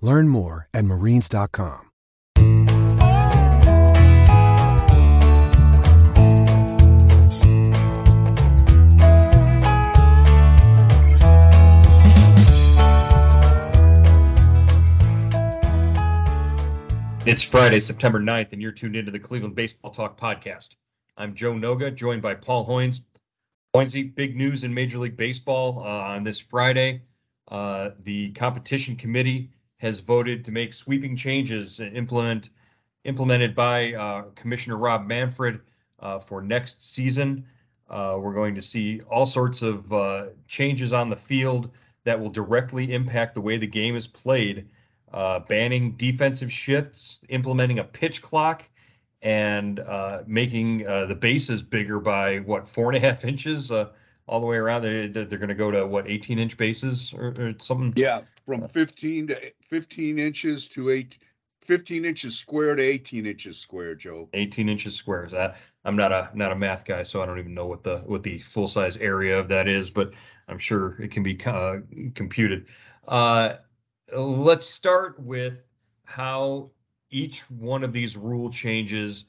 Learn more at marines.com. It's Friday, September 9th, and you're tuned into the Cleveland Baseball Talk podcast. I'm Joe Noga, joined by Paul Hoynes. Hoynesy, big news in Major League Baseball uh, on this Friday. Uh, the competition committee has voted to make sweeping changes implement implemented by uh, Commissioner Rob Manfred uh, for next season. Uh, we're going to see all sorts of uh, changes on the field that will directly impact the way the game is played uh, banning defensive shifts, implementing a pitch clock, and uh, making the bases bigger by what four and a half inches all the way around. They, they're going to go to what 18 inch bases or, or something. Yeah, from 15 to 15 inches to eight. 15 inches square to 18 inches square, Joe. 18 inches square. So I'm not a not a math guy, so I don't even know what the what the full size area of that is, but I'm sure it can be uh, computed. Uh, let's start with how each one of these rule changes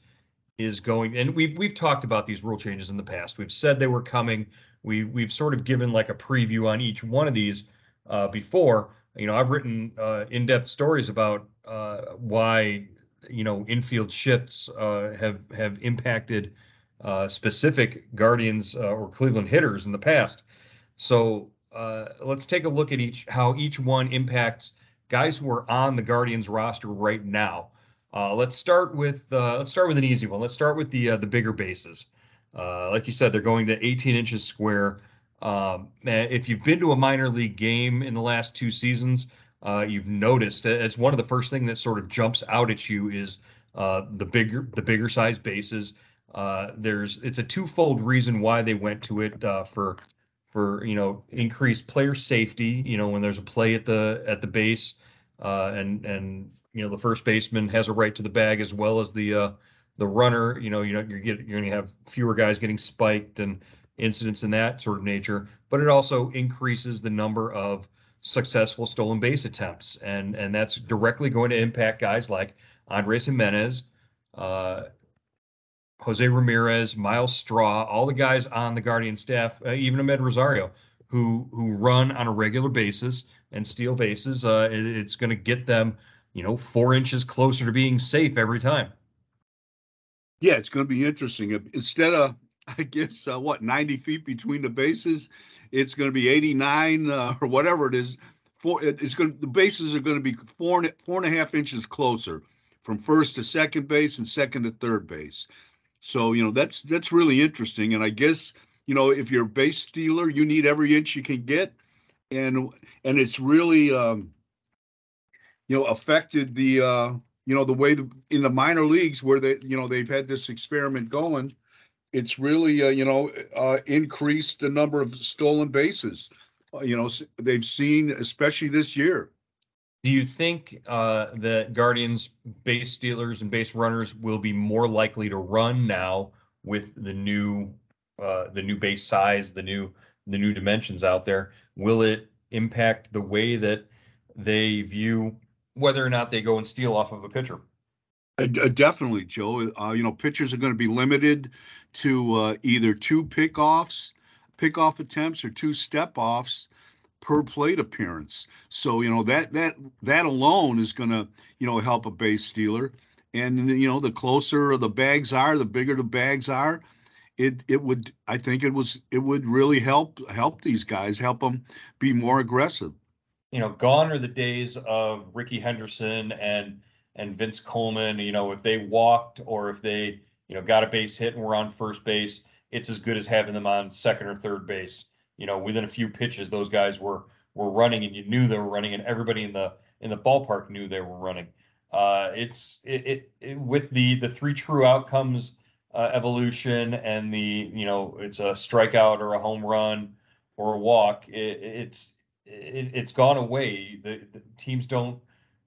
is going and we've we've talked about these rule changes in the past we've said they were coming we we've sort of given like a preview on each one of these uh, before you know i've written uh, in-depth stories about uh, why you know infield shifts uh, have have impacted uh, specific guardians uh, or cleveland hitters in the past so let's take a look at each how each one impacts guys who are on the Guardians roster right now. Let's start with let's start with an easy one. Let's start with the the bigger bases. Uh, like you said, they're going to 18 inches square. Um, if you've been to a minor league game in the last two seasons, uh, you've noticed it's one of the first things that sort of jumps out at you is the bigger the bigger size bases. there's it's a twofold reason why they went to it for for you know increased player safety. You know when there's a play at the at the base, uh, and and you know the first baseman has a right to the bag as well as the uh, the runner. You know you know you're get, you're going to have fewer guys getting spiked and incidents in that sort of nature. But it also increases the number of successful stolen base attempts, and and that's directly going to impact guys like Andres Gimenez, uh, Jose Ramirez, Myles Straw, all the guys on the Guardian staff, uh, even Amed Rosario, who who run on a regular basis and steal bases. Uh, it, it's going to get them, you know, four inches closer to being safe every time. Yeah, it's going to be interesting. Instead of, I guess, uh, what, 90 feet between the bases, it's going to be 89 uh, or whatever it is. Four, it's going to, the bases are going to be four, and, four and a half inches closer from first to second base and second to third base. So you know that's that's really interesting, and I guess you know if you're a base stealer, you need every inch you can get, and and it's really um, you know affected the uh, you know the way the, in the minor leagues where they you know they've had this experiment going. It's really uh, you know uh, increased the number of stolen bases. Uh, you know they've seen especially this year. Do you think uh, that Guardians base stealers and base runners will be more likely to run now with the new uh, the new base size, the new the new dimensions out there? Will it impact the way that they view whether or not they go and steal off of a pitcher? Uh, definitely, Joe. Uh, you know, pitchers are going to be limited to uh, either two pickoffs, pickoff attempts, or two step offs per plate appearance. So you know that that that alone is going to you know help a base stealer. and you know the closer the bags are, the bigger the bags are. It it would I think it was it would really help help these guys help them be more aggressive. You know, gone are the days of Rickey Henderson and and Vince Coleman. You know, if they walked or if they you know got a base hit and were on first base, it's as good as having them on second or third base. You know, within a few pitches, those guys were were running, and you knew they were running, and everybody in the in the ballpark knew they were running. Uh, it's it, it, it, with the the three true outcomes uh, evolution and the you know it's a strikeout or a home run or a walk. It, it's it, has gone away. The, the, teams don't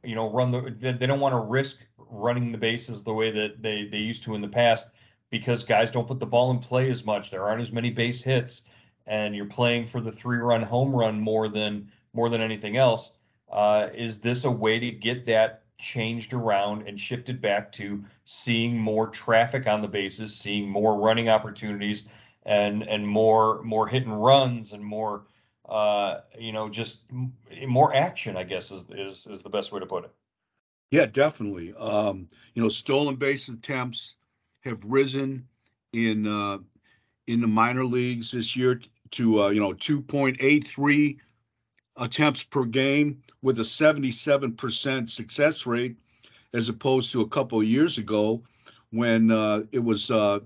you know run the they don't want to risk running the bases the way that they they used to in the past because guys don't put the ball in play as much. There aren't as many base hits, and you're playing for the three run home run more than more than anything else. Uh, is this a way to get that changed around and shifted back to seeing more traffic on the bases, seeing more running opportunities, and and more more hit and runs and more uh, you know just more action. I guess is is is the best way to put it. Yeah, definitely. Um, you know, stolen base attempts have risen in uh, in the minor leagues this year to uh, you know 2.83 attempts per game with a 77% success rate, as opposed to a couple of years ago when uh, it was uh,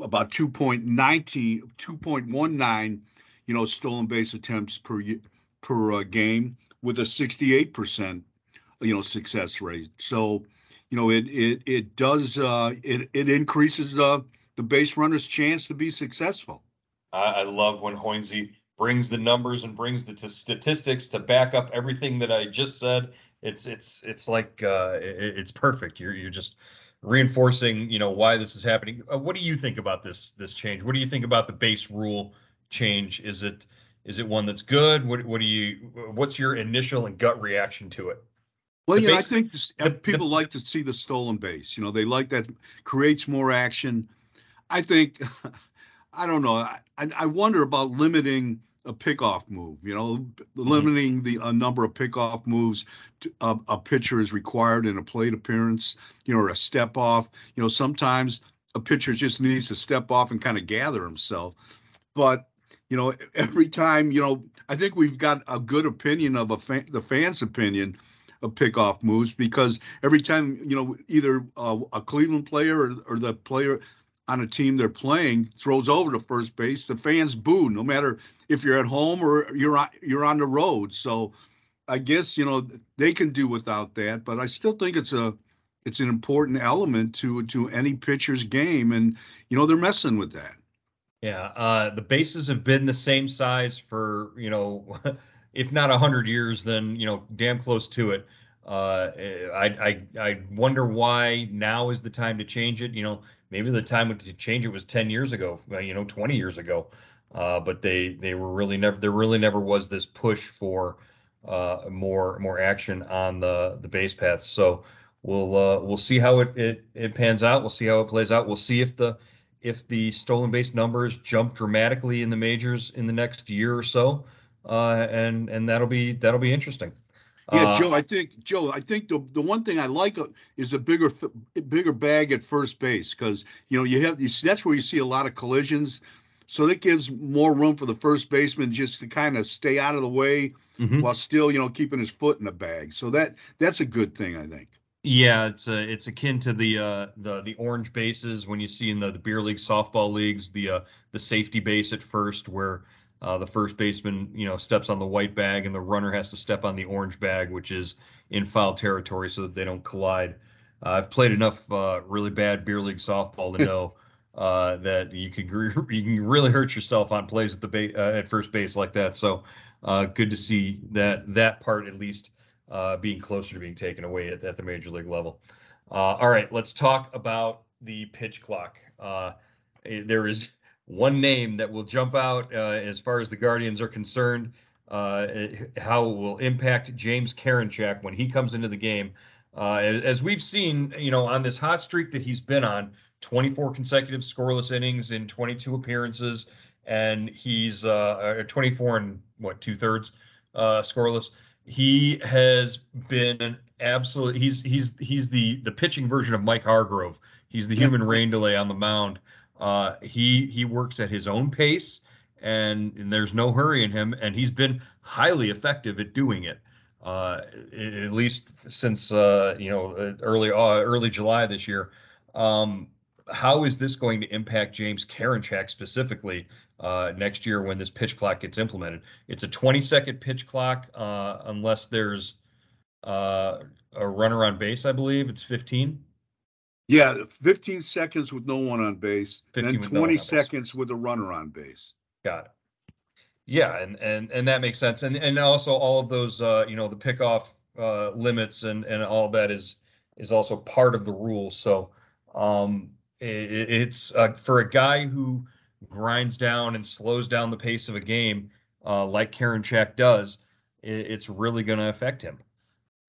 about 2.19, 2.19, you know, stolen base attempts per per uh, game with a 68%, you know, success rate. So, you know, it it it does uh, it it increases the the base runner's chance to be successful. I, I love when Hoynesy brings the numbers and brings the t- statistics to back up everything that I just said. It's it's it's like uh, it, it's perfect. You're you're just reinforcing you know why this is happening. Uh, what do you think about this this change? What do you think about the base rule change? Is it is it one that's good? What what do you what's your initial and gut reaction to it? Well, the you base, I think this, the, people the, like to see the stolen base. You know, they like that creates more action. I think I don't know. I, I wonder about limiting a pickoff move. You know, mm-hmm. limiting the uh, number of pickoff moves to, uh, a pitcher is required in a plate appearance. You know, or a step off. You know, sometimes a pitcher just needs to step off and kind of gather himself. But you know, every time, you know, I think we've got a good opinion of a fan, the fans' opinion of pickoff moves because every time, you know, either uh, a Cleveland player or, or the player on a team they're playing throws over to first base, the fans boo, no matter if you're at home or you're on, you're on the road. So I guess you know they can do without that, but I still think it's a it's an important element to to any pitcher's game, and you know they're messing with that. Yeah, uh, the bases have been the same size for you know, if not hundred years, then you know, damn close to it. Uh, I, I I wonder why now is the time to change it. You know, maybe the time to change it was 10 years ago, uh, you know, 20 years ago. Uh, but they they were really never there really never was this push for uh, more more action on the the base paths. So we'll uh, we'll see how it, it it pans out. We'll see how it plays out. We'll see if the if the stolen base numbers jump dramatically in the majors in the next year or so, uh, and and that'll be that'll be interesting. Yeah, uh, Joe. I think Joe. I think the the one thing I like uh, is a bigger bigger bag at first base because you know you have you see, that's where you see a lot of collisions. So that gives more room for the first baseman just to kind of stay out of the way mm-hmm. while still, you know, keeping his foot in the bag. So that that's a good thing, I think. Yeah, it's a, it's akin to the uh, the the orange bases when you see in the, the beer league softball leagues the uh, the safety base at first where uh, the first baseman, you know, steps on the white bag, and the runner has to step on the orange bag, which is in foul territory, so that they don't collide. Uh, I've played enough uh, really bad beer league softball to know uh, that you can you can really hurt yourself on plays at the ba- uh, at first base like that. So uh, good to see that that part at least being closer to being taken away at, at the major league level. all right, let's talk about the pitch clock. there is one name that will jump out uh, as far as the Guardians are concerned, uh, how it will impact James Karinchak when he comes into the game. Uh, as we've seen, you know, on this hot streak that he's been on, 24 consecutive scoreless innings in 22 appearances, and he's uh, 24 and what two thirds uh, scoreless. He has been an absolute. He's he's he's the the pitching version of Mike Hargrove. He's the human rain delay on the mound. Uh, he he works at his own pace, and, and there's no hurry in him, and he's been highly effective at doing it. Uh, at least since uh, you know early uh, early July this year. Um, how is this going to impact James Karinchak specifically uh, next year when this pitch clock gets implemented? It's a 20 second pitch clock uh, unless there's uh, a runner on base. I believe it's 15. Yeah, 15 seconds with no one on base, then 20 no seconds with a runner on base. Got it. Yeah, and and and that makes sense, and and also all of those, uh, you know, the pickoff uh, limits and and all that is is also part of the rules. So um, it, it's uh, for a guy who grinds down and slows down the pace of a game, uh, like Karinchak does, it, it's really going to affect him.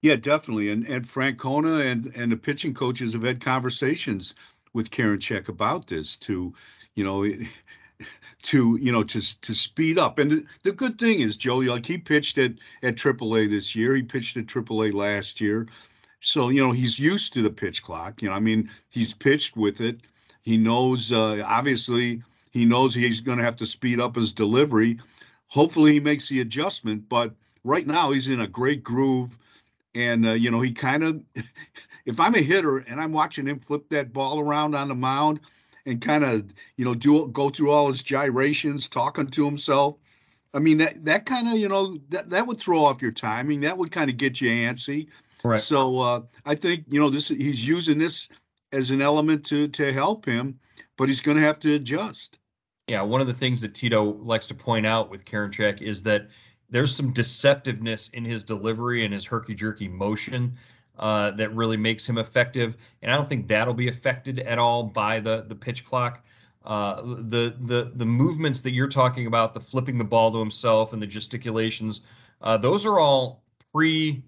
Yeah, definitely. And and Francona and and the pitching coaches have had conversations with Karinchak about this to, you know, to you know to to speed up. And the, the good thing is, Joe, like he pitched at at AAA this year. He pitched at AAA last year. So, you know, he's used to the pitch clock. You know, I mean, he's pitched with it. He knows, uh, obviously, he knows he's going to have to speed up his delivery. Hopefully, he makes the adjustment. But right now, he's in a great groove. And, uh, you know, he kind of, if I'm a hitter and I'm watching him flip that ball around on the mound and kind of, you know, do go through all his gyrations, talking to himself. I mean, that, that kind of, you know, that, that would throw off your timing. That would kind of get you antsy. Right. So uh, I think you know this. He's using this as an element to to help him, but he's going to have to adjust. Yeah, one of the things that Tito likes to point out with Karinchak is that there's some deceptiveness in his delivery and his herky jerky motion uh, that really makes him effective. And I don't think that'll be affected at all by the the pitch clock. Uh, the the the movements that you're talking about, the flipping the ball to himself and the gesticulations, uh, those are all pre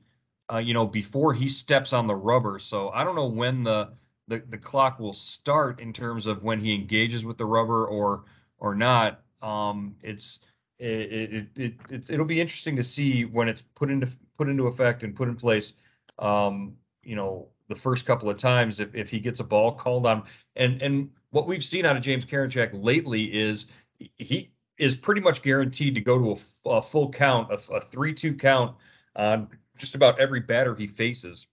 uh, you know, before he steps on the rubber. So I don't know when the, the the clock will start in terms of when he engages with the rubber or or not. Um, it's it, it, it it's it'll be interesting to see when it's put into put into effect and put in place. Um, you know, the first couple of times if if he gets a ball called on, and and what we've seen out of James Karinchak lately is he is pretty much guaranteed to go to a, full count, a, a three-two count on just about every batter he faces,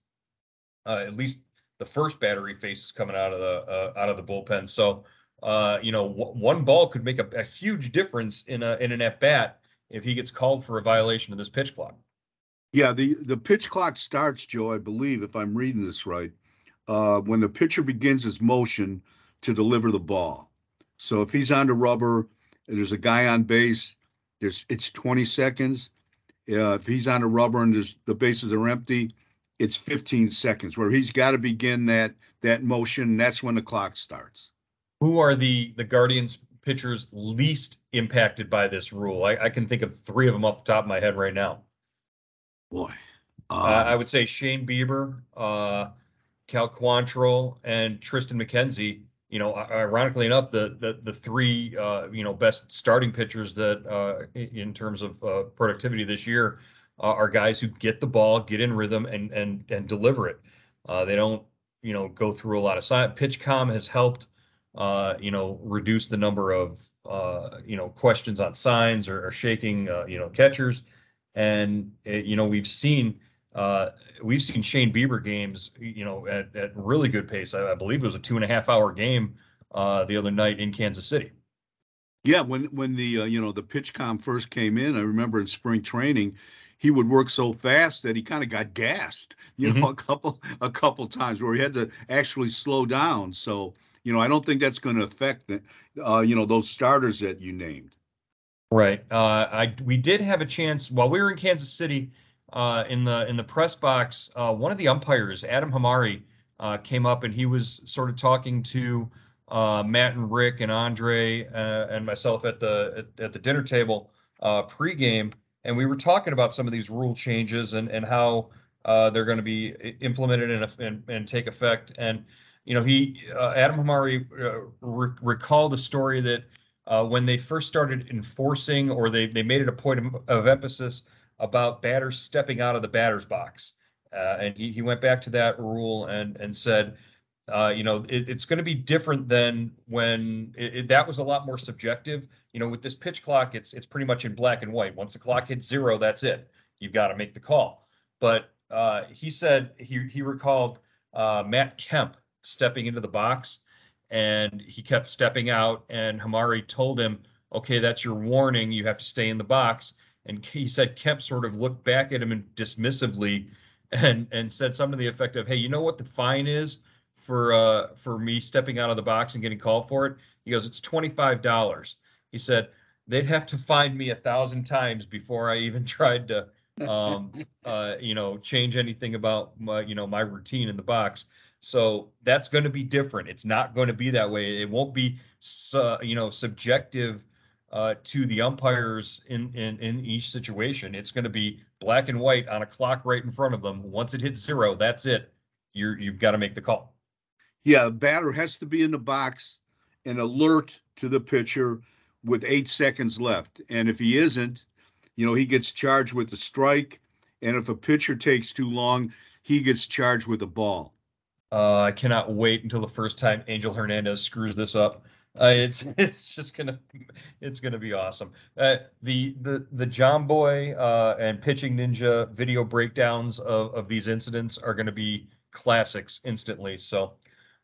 uh, at least the first batter he faces coming out of the uh, out of the bullpen. So, uh, you know, w- one ball could make a, a, huge difference in a in an at bat if he gets called for a violation of this pitch clock. Yeah, the the pitch clock starts, Joe. I believe, if I'm reading this right, uh, when the pitcher begins his motion to deliver the ball. So if he's on the rubber, there's a guy on base. There's it's 20 seconds uh, if he's on the rubber and there's, the bases are empty, it's 15 seconds where he's got to begin that that motion. That's when the clock starts. Who are the the Guardians pitchers least impacted by this rule? I, I can think of three of them off the top of my head right now. Boy, um, uh, I would say Shane Bieber, uh, Cal Quantrill, and Triston McKenzie you know, ironically enough, the the the three uh, you know best starting pitchers that uh, in terms of uh, productivity this year uh, are guys who get the ball, get in rhythm, and and and deliver it. Uh, they don't you know go through a lot of side. PitchCom has helped uh, you know reduce the number of you know questions on signs or, or shaking you know catchers, and it, you know we've seen uh, we've seen Shane Bieber games, you know, at, at really good pace. I, I believe it was a two and a half hour game uh, the other night in Kansas City. Yeah, when when the uh, you know the PitchCom first came in, I remember in spring training, he would work so fast that he kind of got gassed, you mm-hmm. know, a couple a couple times where he had to actually slow down. So you know, I don't think that's going to affect the, uh, you know those starters that you named. Right. Uh, I we did have a chance while we were in Kansas City uh, in the in the press box, uh, one of the umpires, Adam Hamari, uh, came up and he was sort of talking to uh, Matt and Rick and Andre uh, and myself at the at, at the dinner table uh, pregame, and we were talking about some of these rule changes and and how they're going to be implemented and, and, and take effect. And you know, he Adam Hamari re- recalled a story that when they first started enforcing, or they they made it a point of, of emphasis about batters stepping out of the batter's box. Uh, and he, he went back to that rule and and said, uh, you know, it, it's going to be different than when it, it, that was a lot more subjective. You know, with this pitch clock, it's it's pretty much in black and white. Once the clock hits zero, that's it. You've got to make the call. But uh, he said he he recalled uh, Matt Kemp stepping into the box, and he kept stepping out, and Hamari told him, "Okay, that's your warning. You have to stay in the box." And he said Kemp sort of looked back at him and dismissively, and and said something to the effect of, "Hey, you know what the fine is?" for uh for me stepping out of the box and getting called for it. He goes, it's twenty five dollars. He said they'd have to find me a thousand times before I even tried to um uh you know change anything about my you know my routine in the box. So that's going to be different. It's not going to be that way. It won't be uh, you know subjective uh, to the umpires in, in in each situation. It's going to be black and white on a clock right in front of them. Once it hits zero, that's it. You're you've got to make the call. Yeah, the batter has to be in the box and alert to the pitcher with eight seconds left. And if he isn't, you know, he gets charged with a strike. And if a pitcher takes too long, he gets charged with a ball. Uh, I cannot wait until the first time Angel Hernandez screws this up. Uh, it's it's just gonna it's gonna be awesome. Uh, the the the Jomboy uh, and pitching ninja video breakdowns of, of these incidents are to be classics instantly. So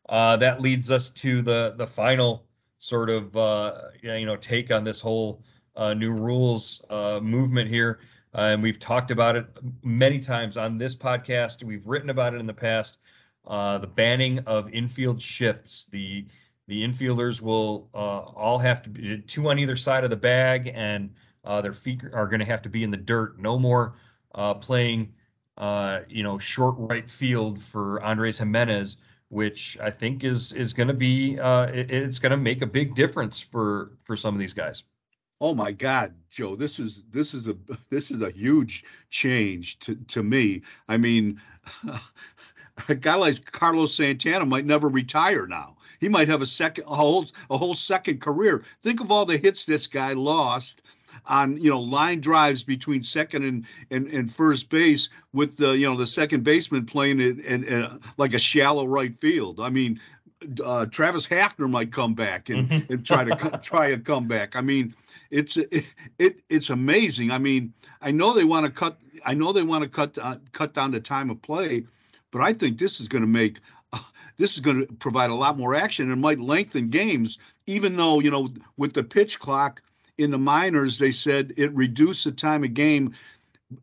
uh, that leads us to the the final sort of uh, you know take on this whole uh, new rules movement here, and we've talked about it many times on this podcast. We've written about it in the past. Uh, the banning of infield shifts. The the infielders will all have to be two on either side of the bag, and their feet are going to have to be in the dirt. No more playing, you know, short right field for Andres Gimenez, which I think is is going to be uh, it, it's going to make a big difference for for some of these guys. Oh my God, Joe, this is this is a this is a huge change to to me. I mean, a guy like Carlos Santana might never retire now. He might have a second a whole a whole second career. Think of all the hits this guy lost on you know line drives between second and and, and first base with the you know the second baseman playing it in, in like a shallow right field. I mean, uh, Travis Hafner might come back and, mm-hmm. and try to try a comeback. I mean, it's it, it it's amazing. I mean, I know they want to cut. I know they want to cut uh, cut down the time of play, but I think this is going to make uh, this is going to provide a lot more action and might lengthen games. Even though you know with the pitch clock, in the minors, they said it reduced the time of game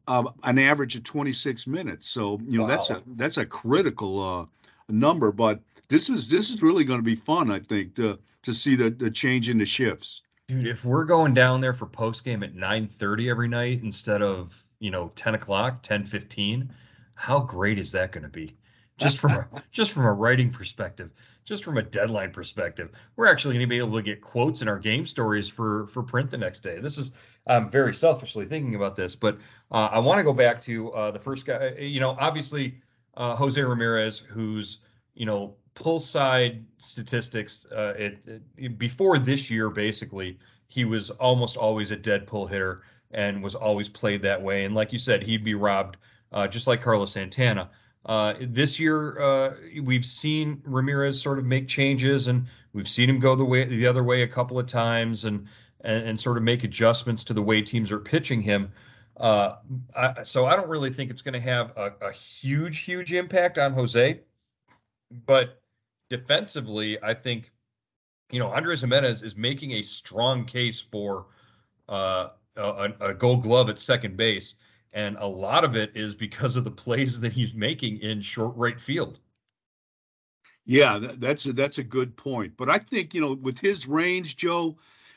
uh, an average of 26 minutes. So you know wow. that's a that's a critical uh, number. But this is this is really going to be fun, I think, to to see the the change in the shifts. Dude, if we're going down there for post game at 9:30 every night instead of you know 10 o'clock, 10:15, how great is that going to be? Just from a just from a writing perspective just from a deadline perspective, we're actually going to be able to get quotes in our game stories for for print the next day. This is I'm very selfishly thinking about this, but uh, I want to go back to uh, the first guy. Uh, you know, obviously uh, Jose Ramirez, who's you know pull side statistics. Uh, it, it, before this year, basically, he was almost always a dead pull hitter and was always played that way. And like you said, he'd be robbed uh, just like Carlos Santana. Uh, this year, uh, we've seen Ramirez sort of make changes, and we've seen him go the way the other way a couple of times, and and, and sort of make adjustments to the way teams are pitching him. Uh, I, so I don't really think it's going to have a, a, huge, huge impact on Jose, but defensively, I think you know Andres Gimenez is making a strong case for uh, a, a Gold Glove at second base and a lot of it is because of the plays that he's making in short right field. Yeah, that's a, that's a good point. But I think you know with his range, Joe,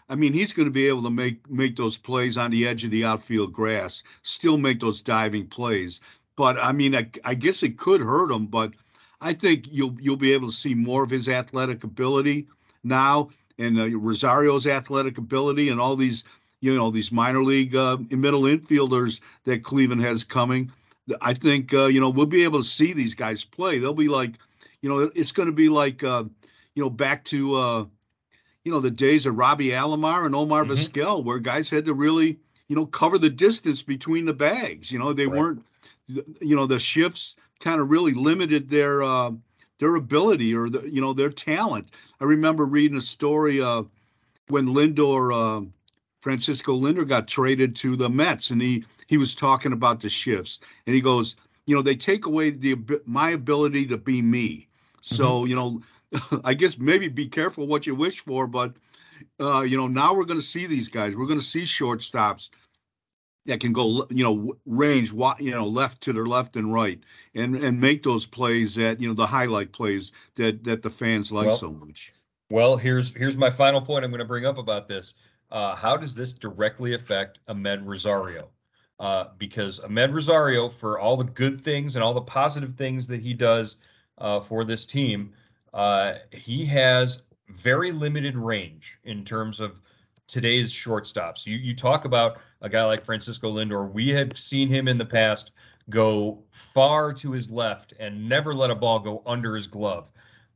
I mean he's going to be able to make make those plays on the edge of the outfield grass, still make those diving plays. But I mean, I, I guess it could hurt him. But I think you'll you'll be able to see more of his athletic ability now, and uh, Rosario's athletic ability, and all these you know these minor league uh, middle infielders that Cleveland has coming. I think uh, you know we'll be able to see these guys play. They'll be like, you know, it's going to be like, uh, you know, back to uh, you know the days of Robbie Alomar and Omar mm hmm Vizquel, where guys had to really, you know, cover the distance between the bags. You know, they right. weren't, you know, the shifts kind of really limited their uh, their ability or the you know their talent. I remember reading a story uh, when Lindor, uh, Francisco Lindor, got traded to the Mets, and he he was talking about the shifts, and he goes, you know, they take away the my ability to be me. So mm-hmm. you know, I guess maybe be careful what you wish for, but uh, you know, now we're going to see these guys. We're going to see shortstops that can go, you know, range, you know, left to their left and right, and and make those plays that you know the highlight plays that that the fans like well, so much. Well, here's here's my final point. I'm going to bring up about this. Uh, how does this directly affect Amed Rosario? Uh, because Amed Rosario, for all the good things and all the positive things that he does uh, for this team, uh, he has very limited range in terms of today's shortstops. You you talk about a guy like Francisco Lindor. We have seen him in the past go far to his left and never let a ball go under his glove.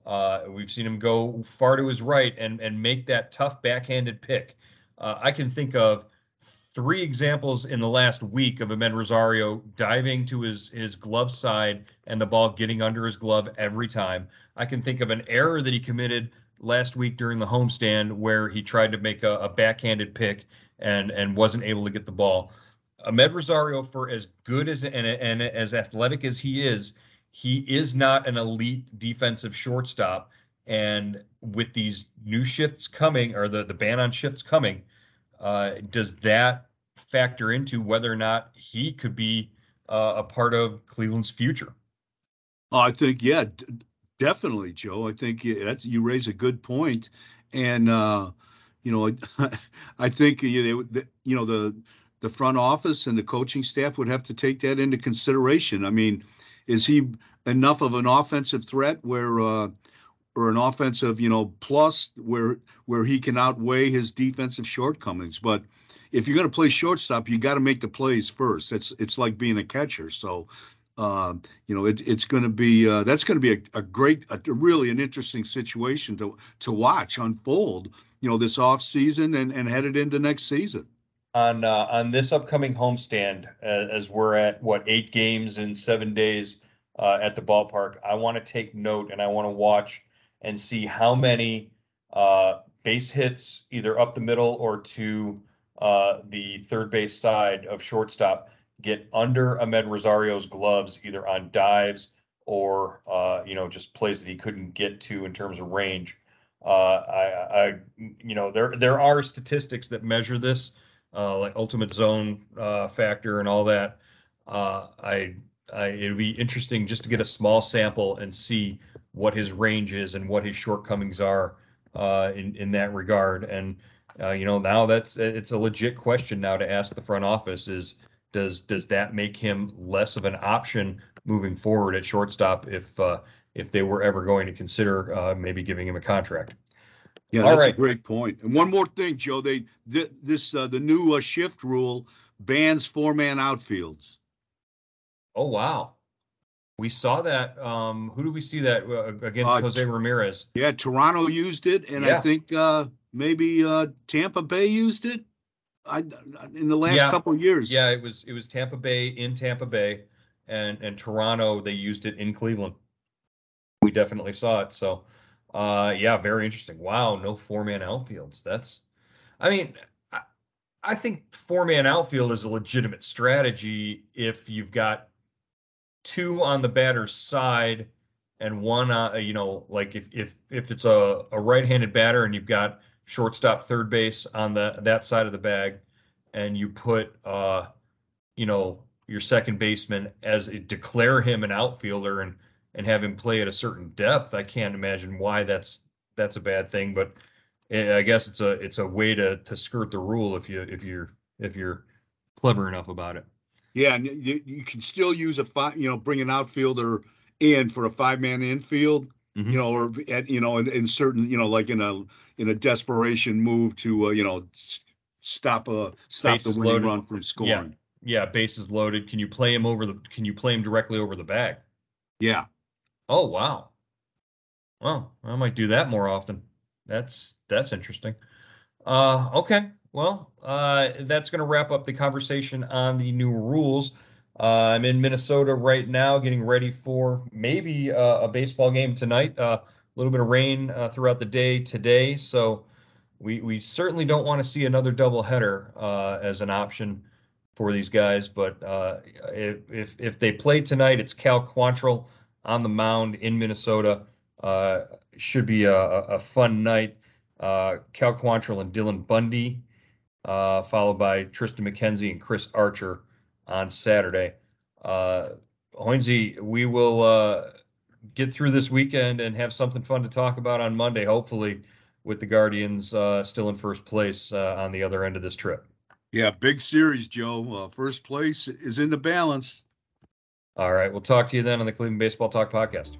Uh, we've seen him go far to his right and and make that tough backhanded pick. Uh, I can think of three examples in the last week of Amed Rosario diving to his his glove side and the ball getting under his glove every time. I can think of an error that he committed last week during the homestand where he tried to make a, a backhanded pick and and wasn't able to get the ball. Amed Rosario, for as good as and, and as athletic as he is, he is not an elite defensive shortstop. And with these new shifts coming, or the, the ban on shifts coming, uh, does that factor into whether or not he could be uh, a part of Cleveland's future? I think, yeah, Definitely, Joe. I think that's you raise a good point, and uh, you know, I, I think you know the the front office and the coaching staff would have to take that into consideration. I mean, is he enough of an offensive threat where uh, or an offensive, you know, plus where where he can outweigh his defensive shortcomings? But if you're going to play shortstop, you got to make the plays first. It's it's like being a catcher. So uh, you know, it, it's going to be uh, that's going to be a, a great, a, really an interesting situation to to watch unfold. You know, this off season and and headed into next season. On uh, on this upcoming homestand, as we're at what eight games in seven days uh, at the ballpark, I want to take note and I want to watch and see how many uh, base hits either up the middle or to uh, the third base side of shortstop get under Amed Rosario's gloves, either on dives or uh, you know just plays that he couldn't get to in terms of range. Uh, I, I, you know, there there are statistics that measure this, uh, like ultimate zone uh, factor and all that. Uh, I, I, it'd be interesting just to get a small sample and see what his range is and what his shortcomings are uh, in in that regard. And you know, now that's it's a legit question now to ask the front office is does does that make him less of an option moving forward at shortstop if uh, if they were ever going to consider uh, maybe giving him a contract? Yeah, that's right. a great point. And one more thing, Joe, they th- this uh, the new uh, shift rule bans four man outfields. Oh wow, we saw that. Um, who do we see that uh, against uh, Jose Ramirez? Yeah, Toronto used it, and yeah. I think uh, maybe Tampa Bay used it. I, in the last yeah. couple years. Yeah, it was it was Tampa Bay in Tampa Bay, and and Toronto they used it in Cleveland. We definitely saw it. So, uh, yeah, very interesting. Wow, no four man outfields. That's, I mean, I, I think four man outfield is a legitimate strategy if you've got two on the batter's side and one, uh, you know, like if if if it's a, a right handed batter and you've got shortstop, third base on the that side of the bag, and you put uh, you know your second baseman as a, declare him an outfielder and and have him play at a certain depth. I can't imagine why that's that's a bad thing, but I guess it's a it's a way to to skirt the rule if you if you're if you're clever enough about it. Yeah, and you, you can still use a five, you know, bring an outfielder in for a five man infield Mm-hmm. you know, or at, you know, in, in, certain, you know, like in a in a desperation move to, uh, you know, stop a stop the winning loaded. run from scoring. Yeah. yeah, bases loaded. Can you play him over the? Can you play him directly over the bag? Yeah. Oh wow. Well, I might do that more often. That's that's interesting. Uh, okay. Well, uh, that's going to wrap up the conversation on the new rules. Uh, I'm in Minnesota right now, getting ready for maybe uh, a baseball game tonight. Uh, a little bit of rain uh, throughout the day today, so we we certainly don't want to see another doubleheader uh, as an option for these guys. But uh, if if they play tonight, it's Cal Quantrill on the mound in Minnesota. should be a, a fun night. Cal Quantrill and Dylan Bundy, followed by Triston McKenzie and Chris Archer on Saturday. Uh, we will uh, get through this weekend and have something fun to talk about on Monday, hopefully, with the Guardians uh, still in first place uh, on the other end of this trip. Yeah, big series, Joe. Uh, first place is in the balance. All right. We'll talk to you then on the Cleveland Baseball Talk podcast.